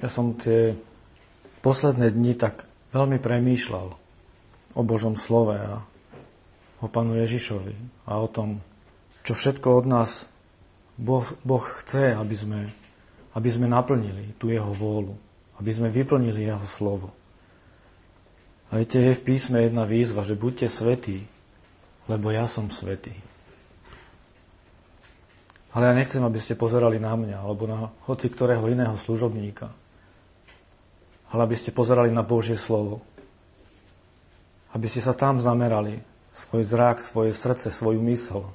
Ja som tie posledné dni tak veľmi premýšľal o Božom slove a o Pánu Ježišovi a o tom, čo všetko od nás Boh, boh chce, aby sme, aby sme naplnili tú Jeho vôľu, aby sme vyplnili Jeho slovo. A viete, je v písme jedna výzva, že buďte svetí, lebo ja som svetý. Ale ja nechcem, aby ste pozerali na mňa alebo na hoci ktorého iného služobníka. Ale aby ste pozerali na Božie slovo. Aby ste sa tam zamerali, svoj zrak, svoje srdce, svoju mysl.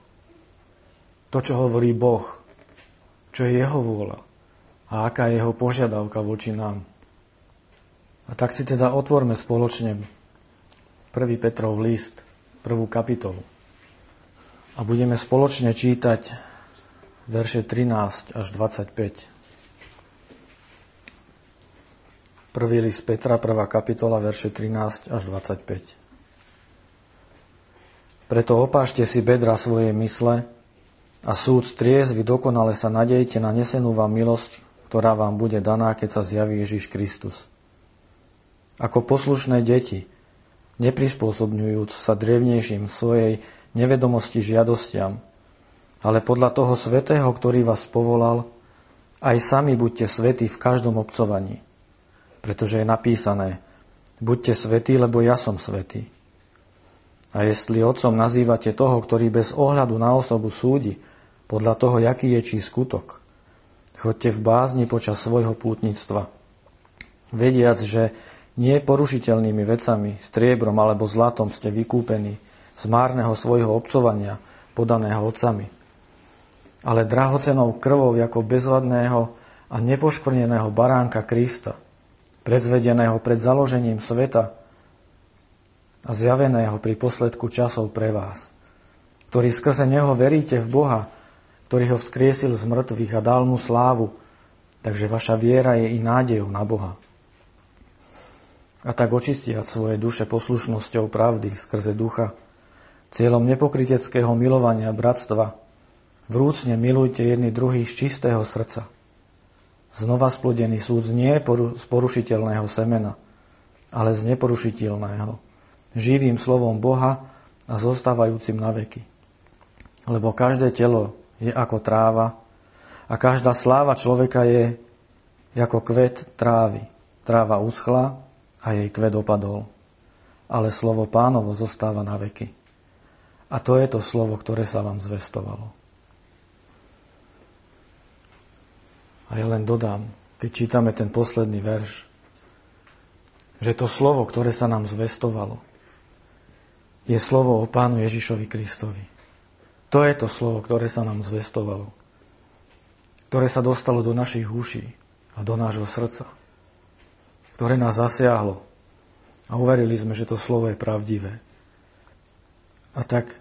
To, čo hovorí Boh, čo je Jeho vôľa a aká je Jeho požiadavka voči nám. A tak si teda otvorme spoločne 1. Petrov list, prvú kapitolu. A budeme spoločne čítať verše 13 až 25. Prvý list Petra, prvá kapitola, verše 13 až 25. Preto opášte si bedra svojej mysle a súd striezvy dokonale sa nadejte na nesenú vám milosť, ktorá vám bude daná, keď sa zjaví Ježiš Kristus. Ako poslušné deti, neprispôsobňujúc sa drevnejším svojej nevedomosti žiadostiam, ale podľa toho svetého, ktorý vás povolal, aj sami buďte svetí v každom obcovaní. Pretože je napísané, buďte svetí, lebo ja som svetý. A jestli otcom nazývate toho, ktorý bez ohľadu na osobu súdi, podľa toho, jaký je čí skutok, chodte v bázni počas svojho pútnictva. Vediac, že nie porušiteľnými vecami, striebrom alebo zlatom ste vykúpení z márneho svojho obcovania, podaného otcami, ale drahocenou krvou ako bezvadného a nepoškvrneného baránka Krista, predzvedeného pred založením sveta a zjaveného pri posledku časov pre vás, ktorý skrze Neho veríte v Boha, ktorý ho vzkriesil z mŕtvych a dal mu slávu, takže vaša viera je i nádejou na Boha. A tak očistiať svoje duše poslušnosťou pravdy skrze ducha, cieľom nepokryteckého milovania bratstva, Vrúcne milujte jedni druhých z čistého srdca. Znova splodený súd nie z porušiteľného semena, ale z neporušiteľného, živým slovom Boha a zostávajúcim na veky. Lebo každé telo je ako tráva a každá sláva človeka je ako kvet trávy. Tráva uschla a jej kvet opadol. Ale slovo pánovo zostáva na veky. A to je to slovo, ktoré sa vám zvestovalo. A ja len dodám, keď čítame ten posledný verš, že to slovo, ktoré sa nám zvestovalo, je slovo o Pánu Ježišovi Kristovi. To je to slovo, ktoré sa nám zvestovalo, ktoré sa dostalo do našich uší a do nášho srdca, ktoré nás zasiahlo a uverili sme, že to slovo je pravdivé. A tak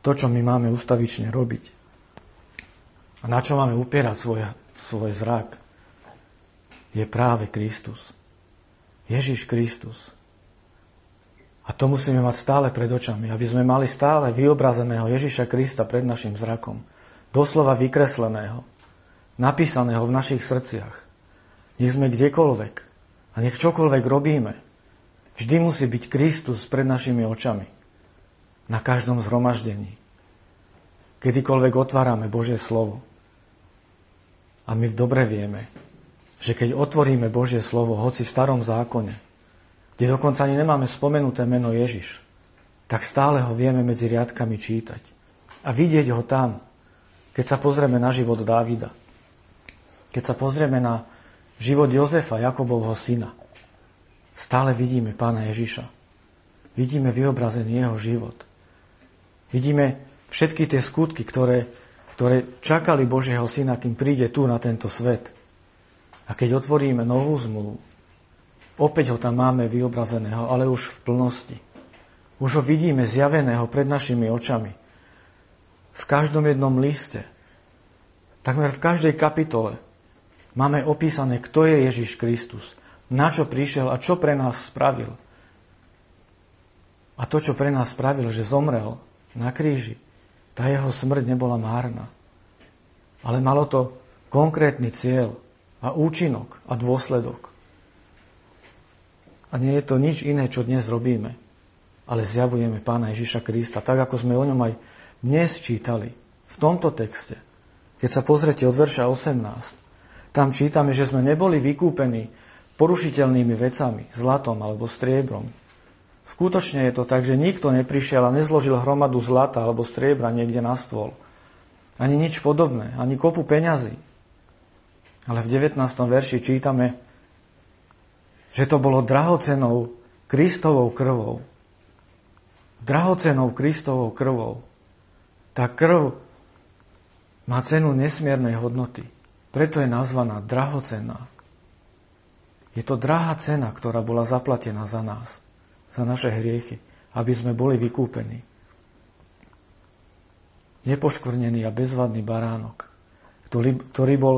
to, čo my máme ustavične robiť a na čo máme upierať svoje svoj zrak, je práve Kristus. Ježiš Kristus. A to musíme mať stále pred očami, aby sme mali stále vyobrazeného Ježiša Krista pred našim zrakom. Doslova vykresleného, napísaného v našich srdciach. Nech sme kdekoľvek a nech čokoľvek robíme, vždy musí byť Kristus pred našimi očami. Na každom zhromaždení. Kedykoľvek otvárame Božie slovo. A my dobre vieme, že keď otvoríme Božie slovo, hoci v starom zákone, kde dokonca ani nemáme spomenuté meno Ježiš, tak stále ho vieme medzi riadkami čítať. A vidieť ho tam, keď sa pozrieme na život Dávida, keď sa pozrieme na život Jozefa, Jakobovho syna, stále vidíme pána Ježiša. Vidíme vyobrazený jeho život. Vidíme všetky tie skutky, ktoré ktoré čakali Božieho Syna, kým príde tu na tento svet. A keď otvoríme novú zmluvu, opäť ho tam máme vyobrazeného, ale už v plnosti. Už ho vidíme zjaveného pred našimi očami. V každom jednom liste, takmer v každej kapitole, máme opísané, kto je Ježiš Kristus, na čo prišiel a čo pre nás spravil. A to, čo pre nás spravil, že zomrel na kríži, tá jeho smrť nebola márna. Ale malo to konkrétny cieľ a účinok a dôsledok. A nie je to nič iné, čo dnes robíme, ale zjavujeme Pána Ježiša Krista, tak ako sme o ňom aj dnes čítali, v tomto texte. Keď sa pozrete od verša 18, tam čítame, že sme neboli vykúpení porušiteľnými vecami, zlatom alebo striebrom. Skutočne je to tak, že nikto neprišiel a nezložil hromadu zlata alebo striebra niekde na stôl. Ani nič podobné, ani kopu peňazí. Ale v 19. verši čítame, že to bolo drahocenou Kristovou krvou. Drahocenou Kristovou krvou. Tá krv má cenu nesmiernej hodnoty. Preto je nazvaná drahocená. Je to drahá cena, ktorá bola zaplatená za nás, za naše hriechy, aby sme boli vykúpení. Nepoškvrnený a bezvadný baránok, ktorý, ktorý bol,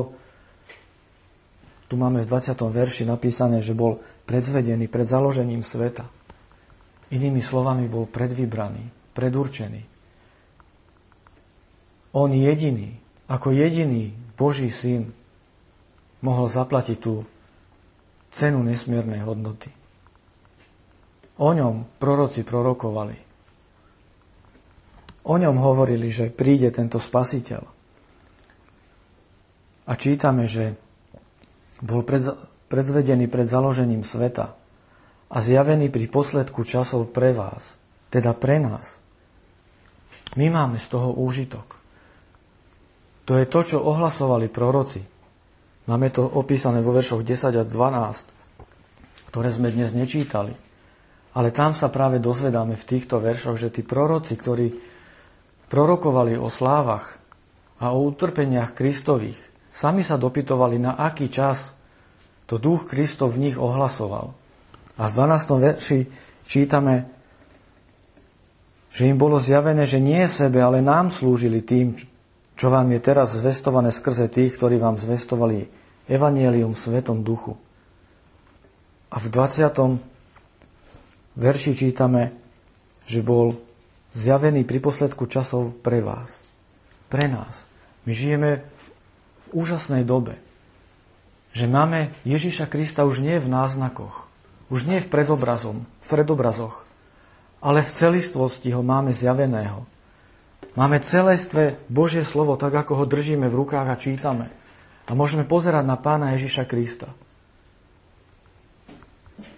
tu máme v 20. verši napísané, že bol predzvedený pred založením sveta. Inými slovami bol predvybraný, predurčený. On jediný, ako jediný Boží syn, mohol zaplatiť tú cenu nesmiernej hodnoty. O ňom proroci prorokovali. O ňom hovorili, že príde tento spasiteľ. A čítame, že bol predzvedený pred založením sveta a zjavený pri posledku časov pre vás, teda pre nás. My máme z toho úžitok. To je to, čo ohlasovali proroci. Máme to opísané vo veršoch 10 a 12, ktoré sme dnes nečítali. Ale tam sa práve dozvedáme v týchto veršoch, že tí proroci, ktorí prorokovali o slávach a o utrpeniach Kristových, sami sa dopytovali, na aký čas to duch Kristov v nich ohlasoval. A v 12. verši čítame, že im bolo zjavené, že nie sebe, ale nám slúžili tým, čo vám je teraz zvestované skrze tých, ktorí vám zvestovali Evangelium Svetom Duchu. A v 20. verši čítame, že bol zjavený pri posledku časov pre vás. Pre nás. My žijeme v úžasnej dobe, že máme Ježiša Krista už nie v náznakoch, už nie v predobrazom, v predobrazoch, ale v celistvosti ho máme zjaveného. Máme celestve Božie slovo, tak ako ho držíme v rukách a čítame. A môžeme pozerať na pána Ježiša Krista.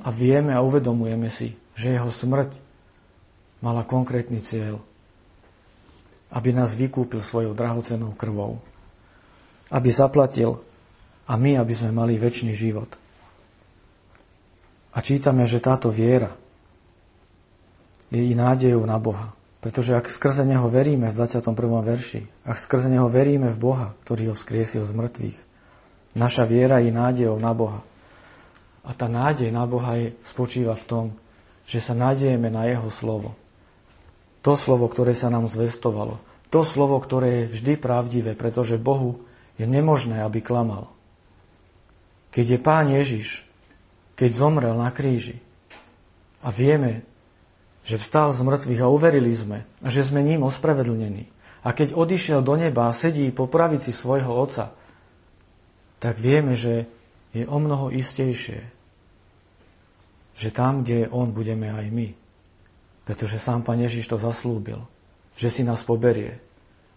A vieme a uvedomujeme si, že jeho smrť mala konkrétny cieľ. Aby nás vykúpil svojou drahocenou krvou. Aby zaplatil a my, aby sme mali väčší život. A čítame, že táto viera je i nádejou na Boha. Pretože ak skrze Neho veríme v 21. verši, ak skrze Neho veríme v Boha, ktorý ho vzkriesil z mŕtvych, naša viera je nádejou na Boha. A tá nádej na Boha je, spočíva v tom, že sa nádejeme na Jeho slovo. To slovo, ktoré sa nám zvestovalo. To slovo, ktoré je vždy pravdivé, pretože Bohu je nemožné, aby klamal. Keď je Pán Ježiš, keď zomrel na kríži a vieme, že vstal z mŕtvych a uverili sme, že sme ním ospravedlnení. A keď odišiel do neba a sedí po pravici svojho Otca, tak vieme, že je o mnoho istejšie, že tam, kde je On, budeme aj my. Pretože sám Pán Ježiš to zaslúbil, že si nás poberie.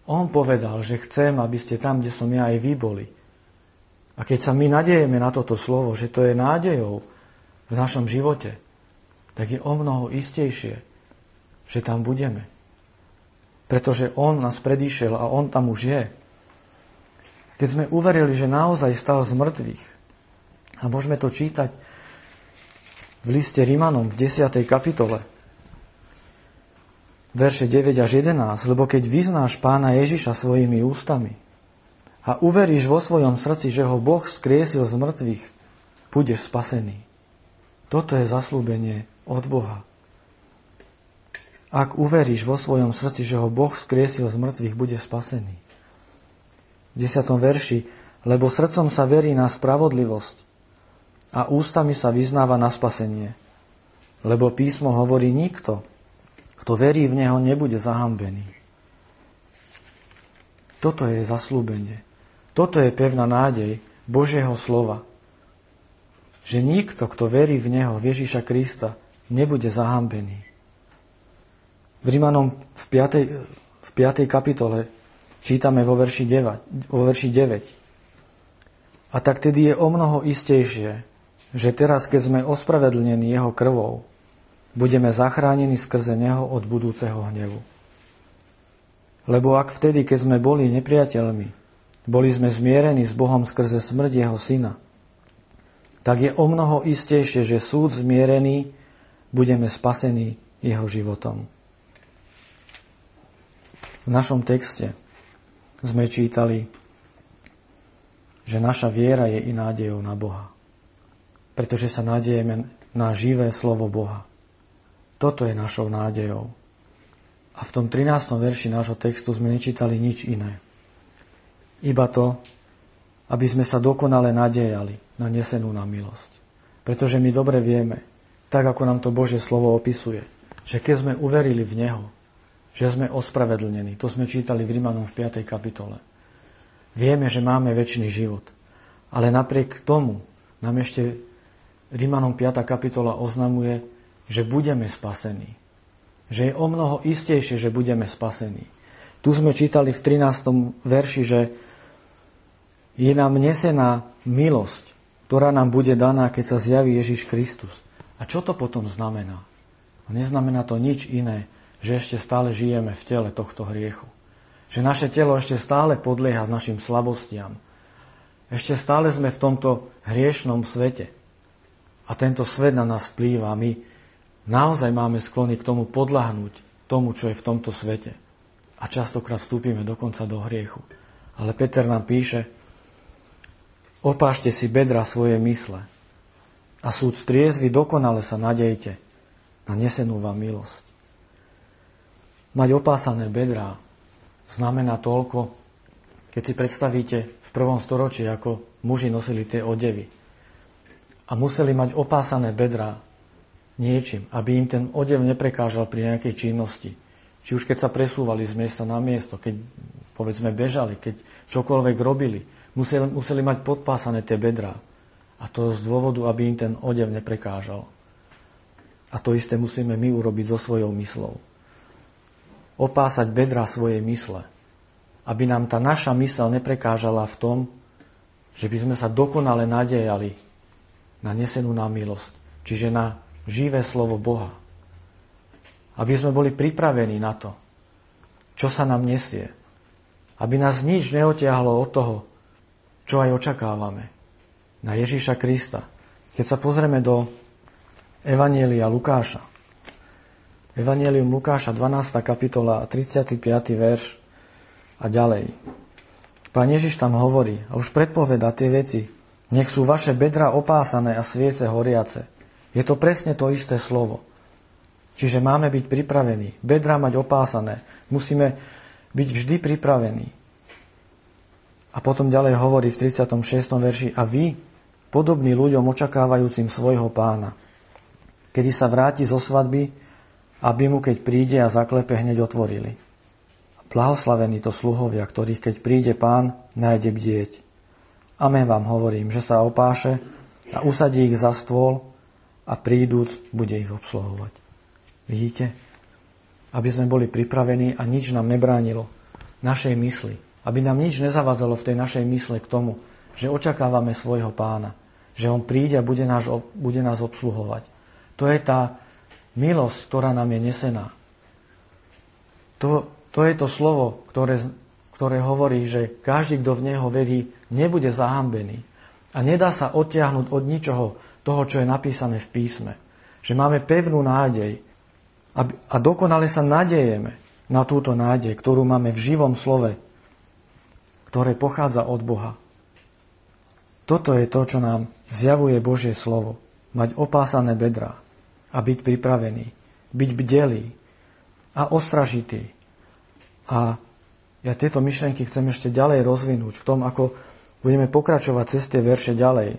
On povedal, že chcem, aby ste tam, kde som ja, aj vy boli. A keď sa my nadejeme na toto slovo, že to je nádejou v našom živote, tak je o mnoho istejšie, že tam budeme. Pretože On nás predíšel a On tam už je. Keď sme uverili, že naozaj stal z mŕtvych, a môžeme to čítať v liste Rimanom v 10. kapitole, verše 9 až 11, lebo keď vyznáš pána Ježiša svojimi ústami a uveríš vo svojom srdci, že ho Boh skriesil z mŕtvych, budeš spasený. Toto je zaslúbenie od Boha. Ak uveríš vo svojom srdci, že ho Boh skriesil z mŕtvych, bude spasený. V 10. verši, lebo srdcom sa verí na spravodlivosť a ústami sa vyznáva na spasenie. Lebo písmo hovorí nikto, kto verí v Neho, nebude zahambený. Toto je zaslúbenie. Toto je pevná nádej, Božieho slova. Že nikto, kto verí v Neho, v Ježíša Krista, nebude zahambený. V Rímanom v 5. v 5. kapitole čítame vo verši 9, vo verši 9. A tak tedy je o mnoho istejšie, že teraz, keď sme ospravedlnení Jeho krvou, budeme zachránení skrze Neho od budúceho hnevu. Lebo ak vtedy, keď sme boli nepriateľmi, boli sme zmierení s Bohom skrze smrť Jeho Syna, tak je o mnoho istejšie, že súd zmierený budeme spasení Jeho životom. V našom texte sme čítali, že naša viera je i nádejou na Boha. Pretože sa nádejeme na živé slovo Boha. Toto je našou nádejou. A v tom 13. verši nášho textu sme nečítali nič iné. Iba to, aby sme sa dokonale nadejali na nesenú na milosť. Pretože my dobre vieme, tak ako nám to Božie slovo opisuje, že keď sme uverili v Neho, že sme ospravedlnení, to sme čítali v Rímanom v 5. kapitole. Vieme, že máme väčší život. Ale napriek tomu nám ešte Rímanom 5. kapitola oznamuje, že budeme spasení. Že je o mnoho istejšie, že budeme spasení. Tu sme čítali v 13. verši, že je nám nesená milosť, ktorá nám bude daná, keď sa zjaví Ježiš Kristus. A čo to potom znamená? Neznamená to nič iné, že ešte stále žijeme v tele tohto hriechu. Že naše telo ešte stále podlieha našim slabostiam. Ešte stále sme v tomto hriešnom svete. A tento svet na nás vplýva. My naozaj máme sklony k tomu podľahnúť tomu, čo je v tomto svete. A častokrát vstúpime dokonca do hriechu. Ale Peter nám píše, opášte si bedra svoje mysle a súd striezvy dokonale sa nadejte na nesenú vám milosť. Mať opásané bedrá znamená toľko, keď si predstavíte v prvom storočí, ako muži nosili tie odevy a museli mať opásané bedrá niečím, aby im ten odev neprekážal pri nejakej činnosti. Či už keď sa presúvali z miesta na miesto, keď povedzme bežali, keď čokoľvek robili, museli, museli mať podpásané tie bedrá. A to z dôvodu, aby im ten odev neprekážal. A to isté musíme my urobiť so svojou myslou. Opásať bedra svojej mysle. Aby nám tá naša mysel neprekážala v tom, že by sme sa dokonale nadejali na nesenú nám milosť. Čiže na živé slovo Boha. Aby sme boli pripravení na to, čo sa nám nesie. Aby nás nič neotiahlo od toho, čo aj očakávame. Na Ježíša Krista. Keď sa pozrieme do Evanielia Lukáša. Evanielium Lukáša, 12. kapitola, 35. verš a ďalej. Pán Ježiš tam hovorí a už predpoveda tie veci. Nech sú vaše bedra opásané a sviece horiace. Je to presne to isté slovo. Čiže máme byť pripravení, bedra mať opásané, musíme byť vždy pripravení. A potom ďalej hovorí v 36. verši, a vy, podobní ľuďom očakávajúcim svojho pána, kedy sa vráti zo svadby, aby mu, keď príde a zaklepe, hneď otvorili. Blahoslavení to sluhovia, ktorých, keď príde pán, nájde bdieť. Amen vám hovorím, že sa opáše a usadí ich za stôl a prídúc bude ich obsluhovať. Vidíte? Aby sme boli pripravení a nič nám nebránilo našej mysli. Aby nám nič nezavadzalo v tej našej mysle k tomu, že očakávame svojho pána. Že on príde a bude, nás, bude nás obsluhovať. To je tá milosť, ktorá nám je nesená. To, to je to slovo, ktoré, ktoré hovorí, že každý, kto v Neho verí, nebude zahambený. A nedá sa odtiahnuť od ničoho, toho, čo je napísané v písme. Že máme pevnú nádej a dokonale sa nadejeme na túto nádej, ktorú máme v živom slove, ktoré pochádza od Boha. Toto je to, čo nám zjavuje Božie slovo. Mať opásané bedrá a byť pripravený, byť bdelý a ostražitý. A ja tieto myšlenky chcem ešte ďalej rozvinúť v tom, ako budeme pokračovať cez tie verše ďalej.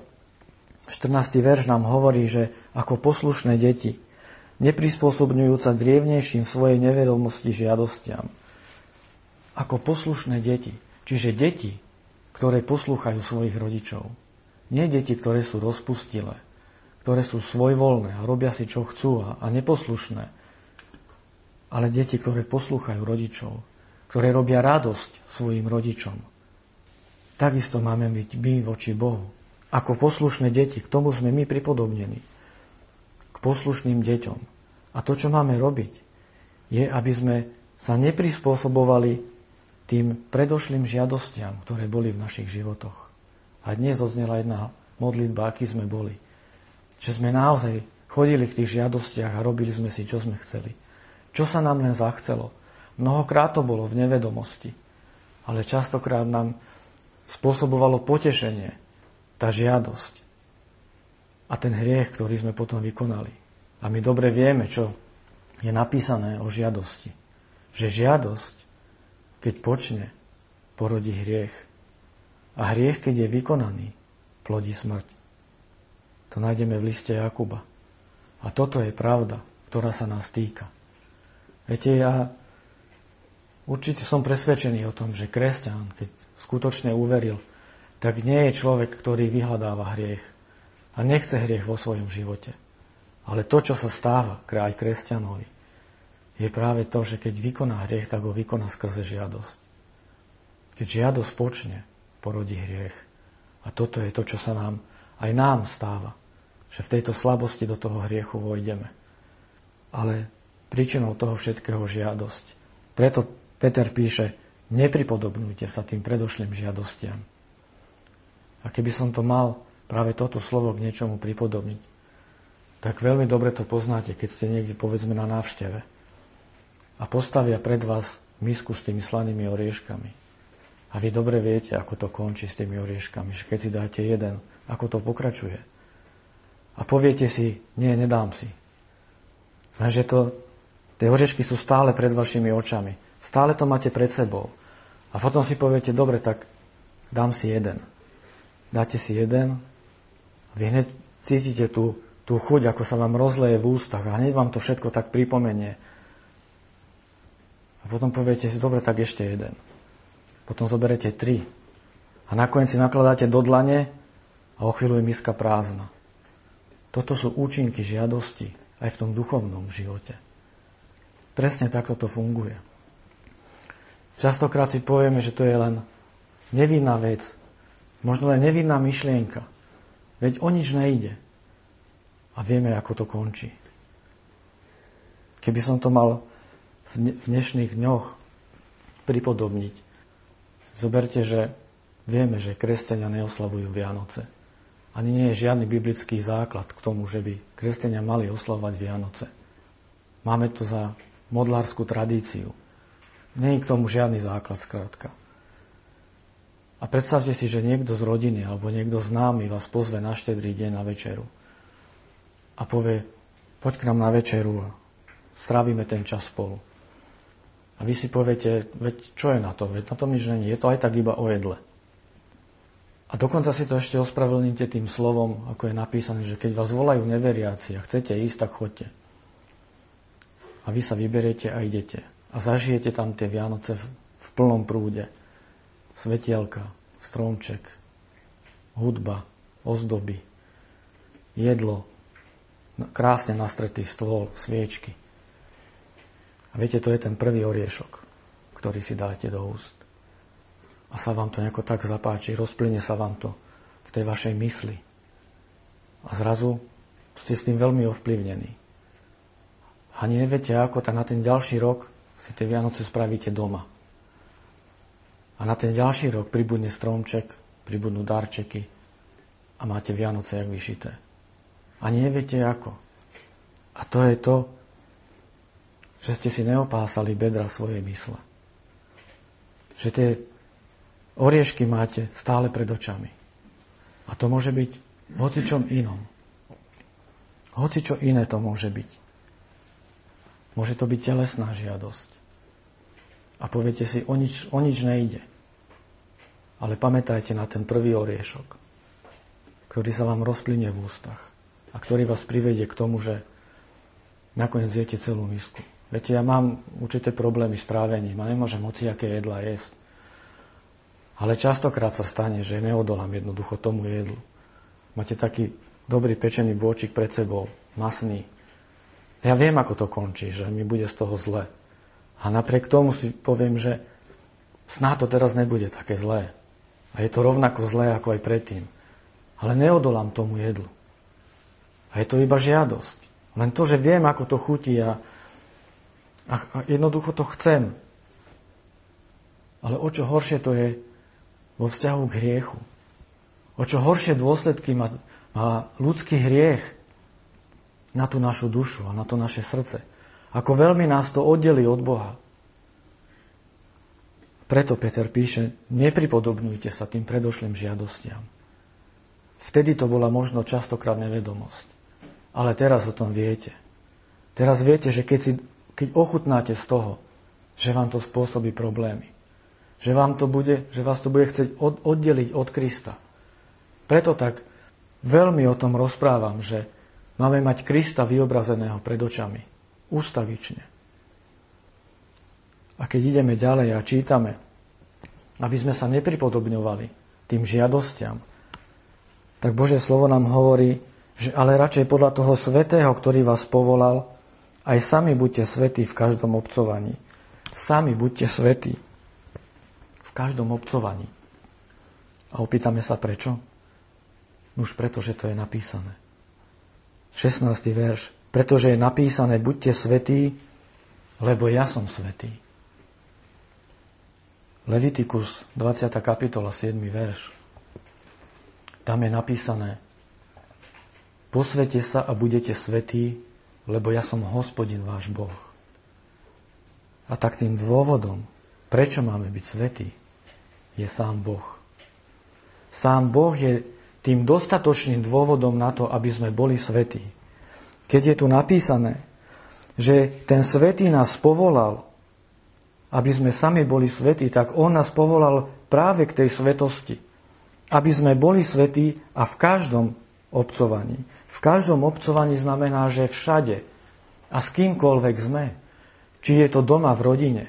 14. verš nám hovorí, že ako poslušné deti, neprispôsobňujúca drievnejším svojej nevedomosti žiadostiam. Ako poslušné deti. Čiže deti ktoré poslúchajú svojich rodičov. Nie deti, ktoré sú rozpustilé, ktoré sú svojvoľné a robia si, čo chcú a, a neposlušné, ale deti, ktoré poslúchajú rodičov, ktoré robia radosť svojim rodičom. Takisto máme byť my voči Bohu. Ako poslušné deti, k tomu sme my pripodobnení. K poslušným deťom. A to, čo máme robiť, je, aby sme sa neprispôsobovali tým predošlým žiadostiam, ktoré boli v našich životoch. A dnes oznela jedna modlitba, aký sme boli. Že sme naozaj chodili v tých žiadostiach a robili sme si, čo sme chceli. Čo sa nám len zachcelo. Mnohokrát to bolo v nevedomosti. Ale častokrát nám spôsobovalo potešenie tá žiadosť a ten hriech, ktorý sme potom vykonali. A my dobre vieme, čo je napísané o žiadosti. Že žiadosť, keď počne, porodí hriech. A hriech, keď je vykonaný, plodí smrť. To nájdeme v liste Jakuba. A toto je pravda, ktorá sa nás týka. Viete, ja určite som presvedčený o tom, že kresťan, keď skutočne uveril, tak nie je človek, ktorý vyhľadáva hriech a nechce hriech vo svojom živote. Ale to, čo sa stáva aj kresťanovi, je práve to, že keď vykoná hriech, tak ho vykoná skrze žiadosť. Keď žiadosť počne, porodí hriech. A toto je to, čo sa nám, aj nám stáva. Že v tejto slabosti do toho hriechu vojdeme. Ale príčinou toho všetkého žiadosť. Preto Peter píše, nepripodobnujte sa tým predošlým žiadostiam. A keby som to mal práve toto slovo k niečomu pripodobniť, tak veľmi dobre to poznáte, keď ste niekde povedzme na návšteve a postavia pred vás misku s tými slanými orieškami. A vy dobre viete, ako to končí s tými orieškami, že keď si dáte jeden, ako to pokračuje. A poviete si, nie, nedám si. Lenže to, tie oriešky sú stále pred vašimi očami. Stále to máte pred sebou. A potom si poviete, dobre, tak dám si jeden. Dáte si jeden, vy hneď cítite tú tú chuť, ako sa vám rozleje v ústach a hneď vám to všetko tak pripomenie. A potom poviete si, dobre, tak ešte jeden. Potom zoberete tri. A nakoniec si nakladáte do dlane a o chvíľu je miska prázdna. Toto sú účinky žiadosti aj v tom duchovnom živote. Presne takto to funguje. Častokrát si povieme, že to je len nevinná vec, možno len nevinná myšlienka. Veď o nič nejde. A vieme, ako to končí. Keby som to mal v dnešných dňoch pripodobniť, zoberte, že vieme, že kresťania neoslavujú Vianoce. Ani nie je žiadny biblický základ k tomu, že by kresťania mali oslavovať Vianoce. Máme to za modlárskú tradíciu. Je k tomu žiadny základ, skrátka. A predstavte si, že niekto z rodiny alebo niekto známy vás pozve na štedrý deň na večeru a povie, poď k nám na večeru a strávime ten čas spolu. A vy si poviete, veď čo je na to? Veď na tom nič není. Je to aj tak iba o jedle. A dokonca si to ešte ospravedlníte tým slovom, ako je napísané, že keď vás volajú neveriaci a chcete ísť, tak chodte. A vy sa vyberiete a idete. A zažijete tam tie Vianoce v, plnom prúde. Svetielka, stromček, hudba, ozdoby, jedlo, krásne nastretý stôl, sviečky. A viete, to je ten prvý oriešok, ktorý si dáte do úst. A sa vám to nejako tak zapáči, rozplyne sa vám to v tej vašej mysli. A zrazu ste s tým veľmi ovplyvnení. Ani neviete ako, tak na ten ďalší rok si tie Vianoce spravíte doma. A na ten ďalší rok pribudne stromček, pribudnú darčeky a máte Vianoce jak vyšité. Ani neviete ako. A to je to, že ste si neopásali bedra svojej mysle. Že tie oriešky máte stále pred očami. A to môže byť hocičom inom. Hoci čo iné to môže byť. Môže to byť telesná žiadosť. A poviete si, o nič, o nič nejde. Ale pamätajte na ten prvý oriešok, ktorý sa vám rozplynie v ústach a ktorý vás privedie k tomu, že nakoniec zjete celú misku. Viete, ja mám určité problémy s trávením a nemôžem aké jedla jesť. Ale častokrát sa stane, že neodolám jednoducho tomu jedlu. Máte taký dobrý pečený bôčik pred sebou, masný. Ja viem, ako to končí, že mi bude z toho zle. A napriek tomu si poviem, že snáď to teraz nebude také zlé. A je to rovnako zlé, ako aj predtým. Ale neodolám tomu jedlu. A je to iba žiadosť. Len to, že viem, ako to chutí a, a, a jednoducho to chcem. Ale o čo horšie to je vo vzťahu k hriechu. O čo horšie dôsledky má, má ľudský hriech na tú našu dušu a na to naše srdce. Ako veľmi nás to oddeli od Boha. Preto Peter píše, nepripodobňujte sa tým predošlým žiadostiam. Vtedy to bola možno častokrát nevedomosť. Ale teraz o tom viete. Teraz viete, že keď, si, keď ochutnáte z toho, že vám to spôsobí problémy, že, vám to bude, že vás to bude chcieť od, oddeliť od Krista. Preto tak veľmi o tom rozprávam, že máme mať Krista vyobrazeného pred očami. Ústavične. A keď ideme ďalej a čítame, aby sme sa nepripodobňovali tým žiadostiam, tak Bože slovo nám hovorí, že ale radšej podľa toho svetého, ktorý vás povolal, aj sami buďte svetí v každom obcovaní. Sami buďte svetí v každom obcovaní. A opýtame sa prečo? Už preto, že to je napísané. 16. verš. Pretože je napísané, buďte svetí, lebo ja som svetý. Levitikus, 20. kapitola, 7. verš. Tam je napísané, posvete sa a budete svetí, lebo ja som hospodin váš Boh. A tak tým dôvodom, prečo máme byť svetí, je sám Boh. Sám Boh je tým dostatočným dôvodom na to, aby sme boli svetí. Keď je tu napísané, že ten svetý nás povolal, aby sme sami boli svetí, tak on nás povolal práve k tej svetosti. Aby sme boli svetí a v každom obcovaní. V každom obcovaní znamená, že všade a s kýmkoľvek sme. Či je to doma v rodine,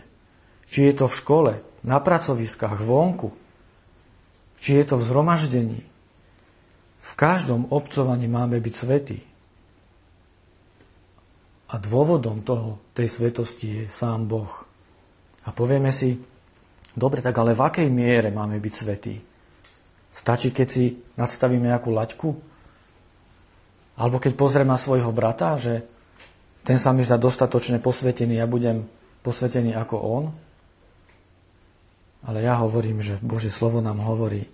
či je to v škole, na pracoviskách, vonku, či je to v zhromaždení. V každom obcovaní máme byť svetí. A dôvodom toho, tej svetosti je sám Boh. A povieme si, dobre, tak ale v akej miere máme byť svetí? Stačí, keď si nadstavíme nejakú laťku? Alebo keď pozriem na svojho brata, že ten sa mi zdá dostatočne posvetený, ja budem posvetený ako on? Ale ja hovorím, že Bože slovo nám hovorí,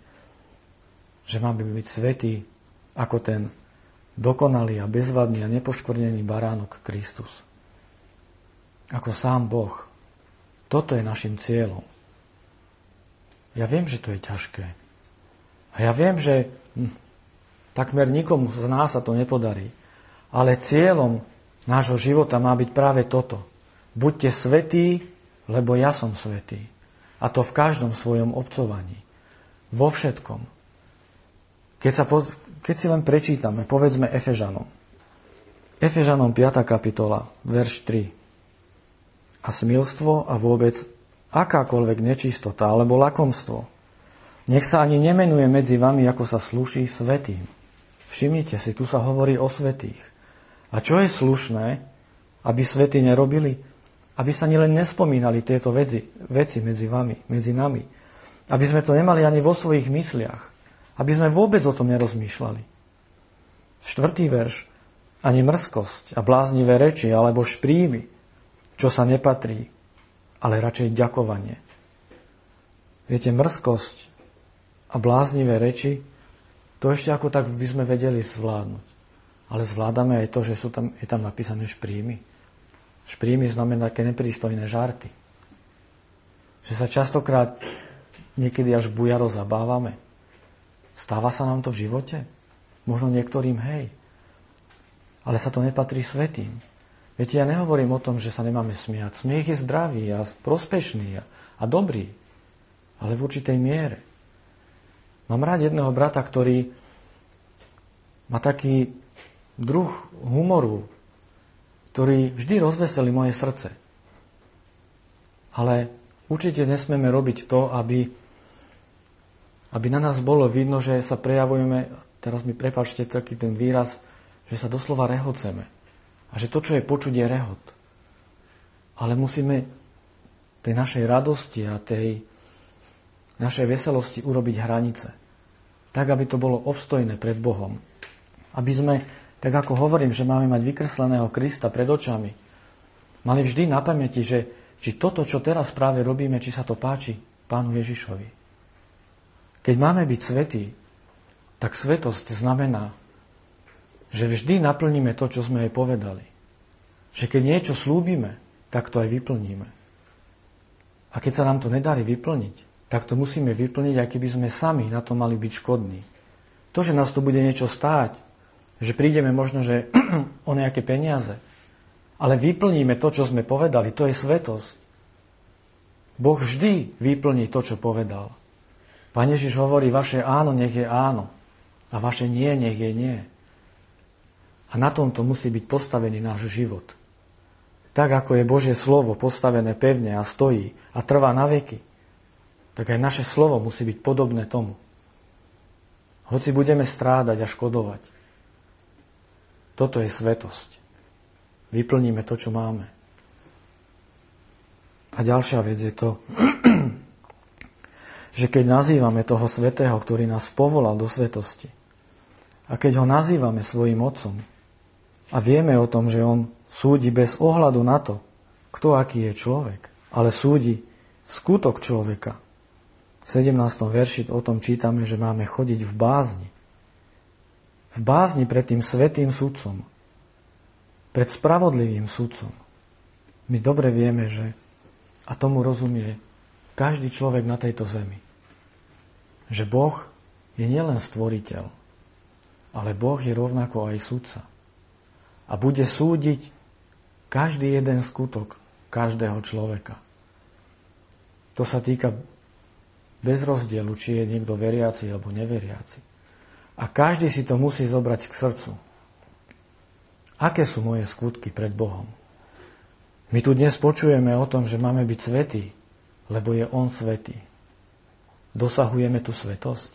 že máme byť svetí ako ten dokonalý a bezvadný a nepoškvrnený baránok Kristus. Ako sám Boh. Toto je našim cieľom. Ja viem, že to je ťažké. A ja viem, že hm, takmer nikomu z nás sa to nepodarí. Ale cieľom nášho života má byť práve toto. Buďte svetí, lebo ja som svetý. A to v každom svojom obcovaní. Vo všetkom. Keď, sa poz... keď si len prečítame, povedzme Efežanom. Efežanom 5. kapitola, verš 3. A smilstvo a vôbec akákoľvek nečistota alebo lakomstvo. Nech sa ani nemenuje medzi vami, ako sa sluší svetým. Všimnite si, tu sa hovorí o svetých. A čo je slušné, aby svety nerobili? aby sa nielen nespomínali tieto veci, veci medzi vami, medzi nami. Aby sme to nemali ani vo svojich mysliach. Aby sme vôbec o tom nerozmýšľali. Štvrtý verš. Ani mrzkosť a bláznivé reči alebo šprímy, čo sa nepatrí, ale radšej ďakovanie. Viete, mrzkosť a bláznivé reči, to ešte ako tak by sme vedeli zvládnuť. Ale zvládame aj to, že sú tam, je tam napísané šprímy. Šprímy znamená také neprístojné žarty. Že sa častokrát niekedy až bujaro zabávame. Stáva sa nám to v živote? Možno niektorým hej. Ale sa to nepatrí svetým. Viete, ja nehovorím o tom, že sa nemáme smiať. Smiech je zdravý a prospešný a, a dobrý. Ale v určitej miere. Mám rád jedného brata, ktorý má taký druh humoru, ktorý vždy rozveselí moje srdce. Ale určite nesmieme robiť to, aby Aby na nás bolo vidno, že sa prejavujeme, teraz mi prepačte taký ten výraz, že sa doslova rehoceme. A že to, čo je počuť, je rehot. Ale musíme tej našej radosti a tej našej veselosti urobiť hranice. Tak, aby to bolo obstojné pred Bohom. Aby sme, tak ako hovorím, že máme mať vykresleného Krista pred očami, mali vždy na pamäti, že či toto, čo teraz práve robíme, či sa to páči Pánu Ježišovi. Keď máme byť svetí, tak svetosť znamená, že vždy naplníme to, čo sme jej povedali. Že keď niečo slúbime, tak to aj vyplníme. A keď sa nám to nedarí vyplniť, tak to musíme vyplniť, aj keby sme sami na to mali byť škodní. To, že nás to bude niečo stáť, že prídeme možno, že o nejaké peniaze, ale vyplníme to, čo sme povedali. To je svetosť. Boh vždy vyplní to, čo povedal. Pane Ježiš hovorí, vaše áno nech je áno a vaše nie nech je nie. A na tomto musí byť postavený náš život. Tak ako je Božie slovo postavené pevne a stojí a trvá na veky, tak aj naše slovo musí byť podobné tomu. Hoci budeme strádať a škodovať. Toto je svetosť vyplníme to, čo máme. A ďalšia vec je to, že keď nazývame toho svetého, ktorý nás povolal do svetosti, a keď ho nazývame svojim otcom a vieme o tom, že on súdi bez ohľadu na to, kto aký je človek, ale súdi skutok človeka. V 17. verši o tom čítame, že máme chodiť v bázni. V bázni pred tým svetým sudcom, pred spravodlivým sudcom. My dobre vieme, že a tomu rozumie každý človek na tejto zemi. Že Boh je nielen stvoriteľ, ale Boh je rovnako aj sudca. A bude súdiť každý jeden skutok každého človeka. To sa týka bez rozdielu, či je niekto veriaci alebo neveriaci. A každý si to musí zobrať k srdcu. Aké sú moje skutky pred Bohom? My tu dnes počujeme o tom, že máme byť svetí, lebo je On svetý. Dosahujeme tu svetosť?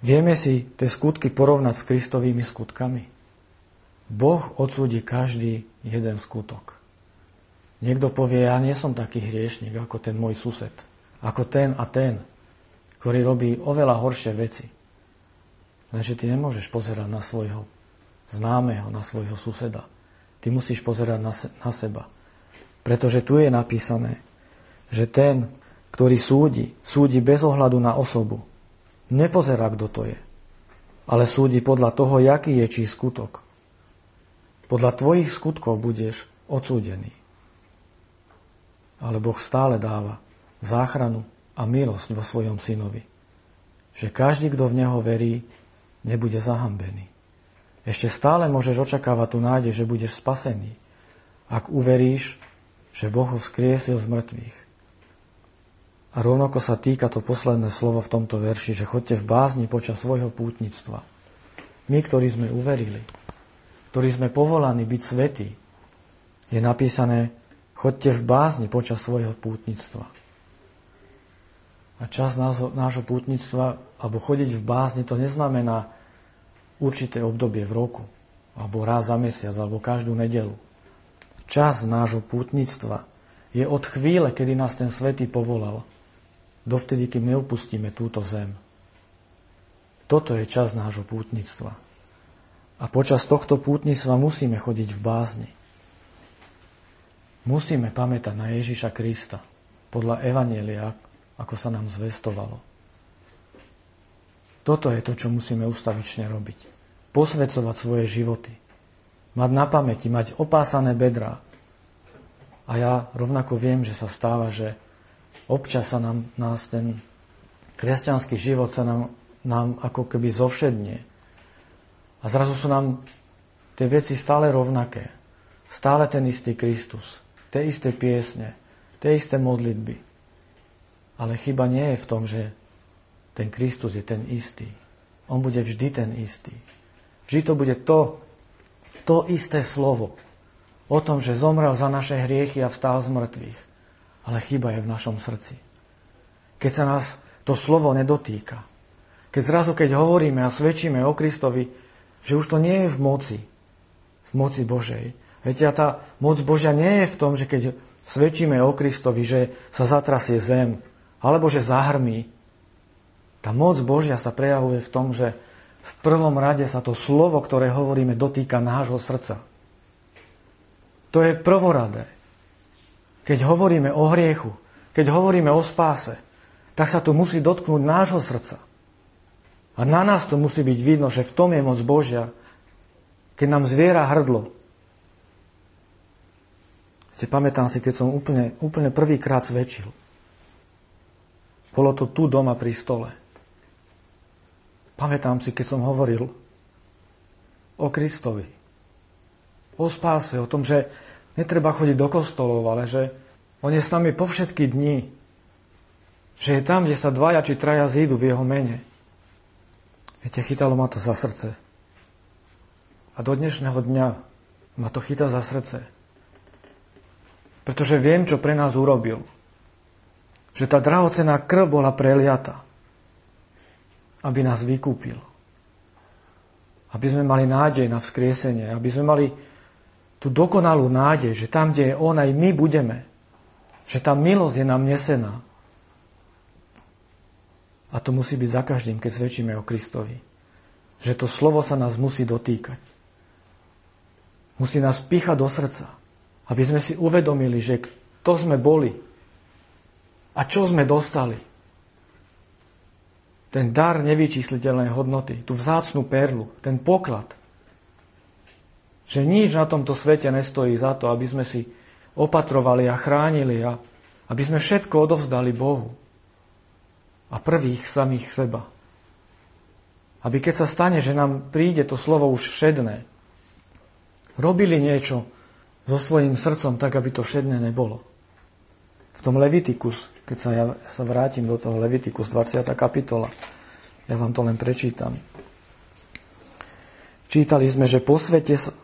Vieme si tie skutky porovnať s Kristovými skutkami? Boh odsúdi každý jeden skutok. Niekto povie, ja nie som taký hriešnik ako ten môj sused, ako ten a ten, ktorý robí oveľa horšie veci. Lenže ty nemôžeš pozerať na svojho známeho, na svojho suseda. Ty musíš pozerať na, se, na seba. Pretože tu je napísané, že ten, ktorý súdi, súdi bez ohľadu na osobu. Nepozerá, kto to je, ale súdi podľa toho, jaký je čí skutok. Podľa tvojich skutkov budeš odsúdený. Ale Boh stále dáva záchranu a milosť vo svojom synovi. Že každý, kto v Neho verí, nebude zahambený. Ešte stále môžeš očakávať tú nádej, že budeš spasený, ak uveríš, že Boh ho skriesil z mŕtvych. A rovnako sa týka to posledné slovo v tomto verši, že chodte v bázni počas svojho pútnictva. My, ktorí sme uverili, ktorí sme povolaní byť svetí, je napísané, chodte v bázni počas svojho pútnictva. A čas nášho pútnictva, alebo chodiť v bázni, to neznamená určité obdobie v roku, alebo raz za mesiac, alebo každú nedelu. Čas nášho pútnictva je od chvíle, kedy nás ten svetý povolal, dovtedy, kým neopustíme túto zem. Toto je čas nášho pútnictva. A počas tohto pútnictva musíme chodiť v bázni. Musíme pamätať na Ježiša Krista podľa Evanielia, ako sa nám zvestovalo. Toto je to, čo musíme ustavične robiť. Posvecovať svoje životy. Mať na pamäti, mať opásané bedrá. A ja rovnako viem, že sa stáva, že občas sa nám, nás ten kresťanský život sa nám, nám ako keby zovšedne. A zrazu sú nám tie veci stále rovnaké. Stále ten istý Kristus. Tie isté piesne. Tie isté modlitby. Ale chyba nie je v tom, že ten Kristus je ten istý. On bude vždy ten istý. Vždy to bude to, to isté slovo o tom, že zomrel za naše hriechy a vstal z mŕtvych. Ale chyba je v našom srdci. Keď sa nás to slovo nedotýka. Keď zrazu, keď hovoríme a svedčíme o Kristovi, že už to nie je v moci, v moci Božej. Viete, a tá moc Božia nie je v tom, že keď svedčíme o Kristovi, že sa zatrasie zem, alebo že zahrmí. Tá moc Božia sa prejavuje v tom, že v prvom rade sa to slovo, ktoré hovoríme, dotýka nášho srdca. To je prvoradé. Keď hovoríme o hriechu, keď hovoríme o spáse, tak sa to musí dotknúť nášho srdca. A na nás to musí byť vidno, že v tom je moc Božia, keď nám zviera hrdlo. Si pamätám si, keď som úplne, úplne prvýkrát svedčil. Bolo to tu doma pri stole. Pamätám si, keď som hovoril o Kristovi, o spáse, o tom, že netreba chodiť do kostolov, ale že On je s nami po všetky dni. Že je tam, kde sa dvaja či traja zídu v Jeho mene. Viete, chytalo ma to za srdce. A do dnešného dňa ma to chytá za srdce. Pretože viem, čo pre nás urobil. Že tá drahocená krv bola preliata. Aby nás vykúpil. Aby sme mali nádej na vzkriesenie. Aby sme mali tú dokonalú nádej, že tam, kde je On, aj my budeme. Že tá milosť je nám nesená. A to musí byť za každým, keď svedčíme o Kristovi. Že to slovo sa nás musí dotýkať. Musí nás píchať do srdca. Aby sme si uvedomili, že kto sme boli a čo sme dostali. Ten dar nevyčísliteľnej hodnoty, tú vzácnú perlu, ten poklad. Že nič na tomto svete nestojí za to, aby sme si opatrovali a chránili a aby sme všetko odovzdali Bohu a prvých samých seba. Aby keď sa stane, že nám príde to slovo už všedné, robili niečo so svojím srdcom tak, aby to všedné nebolo. V tom Levitikus, keď sa ja sa vrátim do toho Levitikus, 20. kapitola, ja vám to len prečítam. Čítali sme, že posvete sa,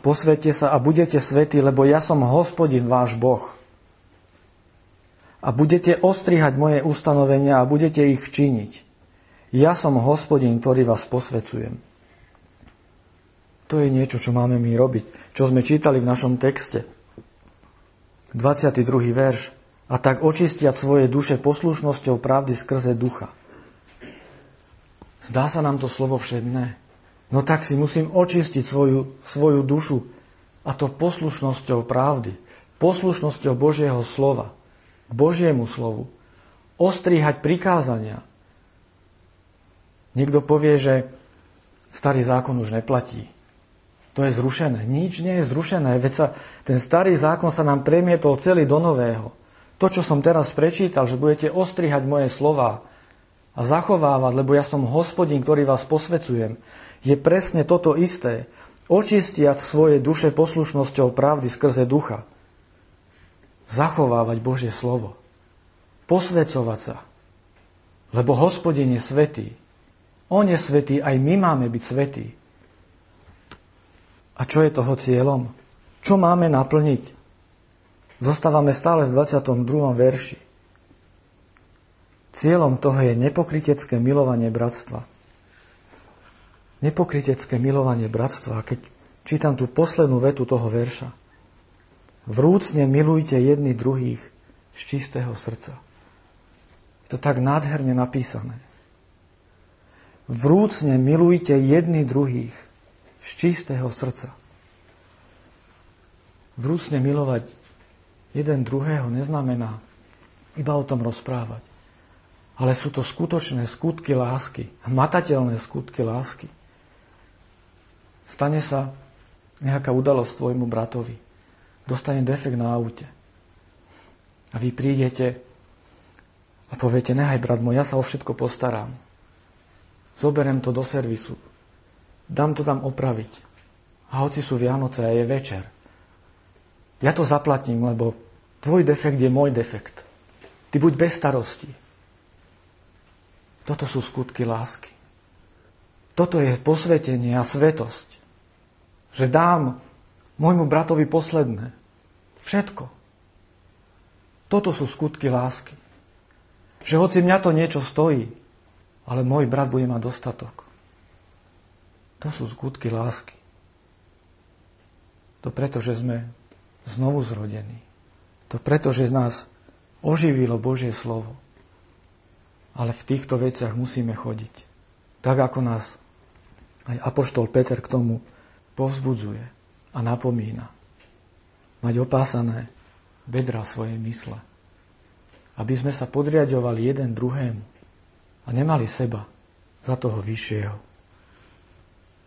posvete sa a budete svetí, lebo ja som hospodin váš Boh a budete ostrihať moje ustanovenia a budete ich činiť. Ja som hospodin, ktorý vás posvecujem. To je niečo, čo máme my robiť, čo sme čítali v našom texte. 22. verš. A tak očistiať svoje duše poslušnosťou pravdy skrze ducha. Zdá sa nám to slovo všedné. No tak si musím očistiť svoju, svoju dušu a to poslušnosťou pravdy, poslušnosťou Božieho slova k Božiemu slovu, ostrihať prikázania. Niekto povie, že starý zákon už neplatí. To je zrušené. Nič nie je zrušené. Veď sa, ten starý zákon sa nám premietol celý do nového. To, čo som teraz prečítal, že budete ostrihať moje slova a zachovávať, lebo ja som hospodin, ktorý vás posvecujem, je presne toto isté. Očistiať svoje duše poslušnosťou pravdy skrze ducha zachovávať Božie slovo. Posvecovať sa. Lebo hospodin je svetý. On je svetý, aj my máme byť svetí. A čo je toho cieľom? Čo máme naplniť? Zostávame stále v 22. verši. Cieľom toho je nepokrytecké milovanie bratstva. Nepokrytecké milovanie bratstva. A keď čítam tú poslednú vetu toho verša, Vrúcne milujte jedni druhých z čistého srdca. Je to tak nádherne napísané. Vrúcne milujte jedni druhých z čistého srdca. Vrúcne milovať jeden druhého neznamená iba o tom rozprávať. Ale sú to skutočné skutky lásky, hmatateľné skutky lásky. Stane sa nejaká udalosť tvojmu bratovi dostane defekt na aute. A vy prídete a poviete, nehaj brat môj, ja sa o všetko postaram. Zoberiem to do servisu. Dám to tam opraviť. A hoci sú Vianoce a je večer. Ja to zaplatím, lebo tvoj defekt je môj defekt. Ty buď bez starosti. Toto sú skutky lásky. Toto je posvetenie a svetosť. Že dám môjmu bratovi posledné. Všetko. Toto sú skutky lásky. Že hoci mňa to niečo stojí, ale môj brat bude mať dostatok. To sú skutky lásky. To preto, že sme znovu zrodení. To preto, že nás oživilo Božie slovo. Ale v týchto veciach musíme chodiť. Tak ako nás aj Apoštol Peter k tomu povzbudzuje a napomína. Mať opásané bedra svojej mysle. Aby sme sa podriadovali jeden druhému a nemali seba za toho vyššieho.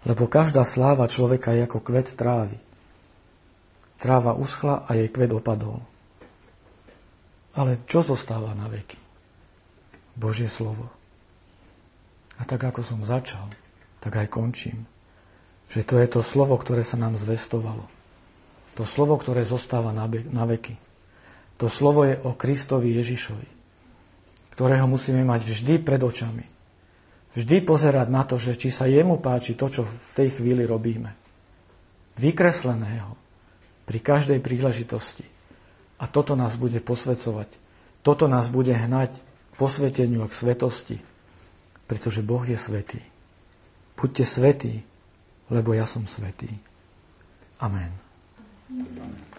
Lebo každá sláva človeka je ako kvet trávy. Tráva uschla a jej kvet opadol. Ale čo zostáva na veky? Božie slovo. A tak ako som začal, tak aj končím. Že to je to slovo, ktoré sa nám zvestovalo. To slovo, ktoré zostáva na, be- na veky. To slovo je o Kristovi Ježišovi, ktorého musíme mať vždy pred očami. Vždy pozerať na to, že či sa jemu páči to, čo v tej chvíli robíme. Vykresleného pri každej príležitosti. A toto nás bude posvecovať. Toto nás bude hnať posveteniu a k svetosti. Pretože Boh je svetý. Buďte svetí, lebo ja som svetý. Amen. Amen.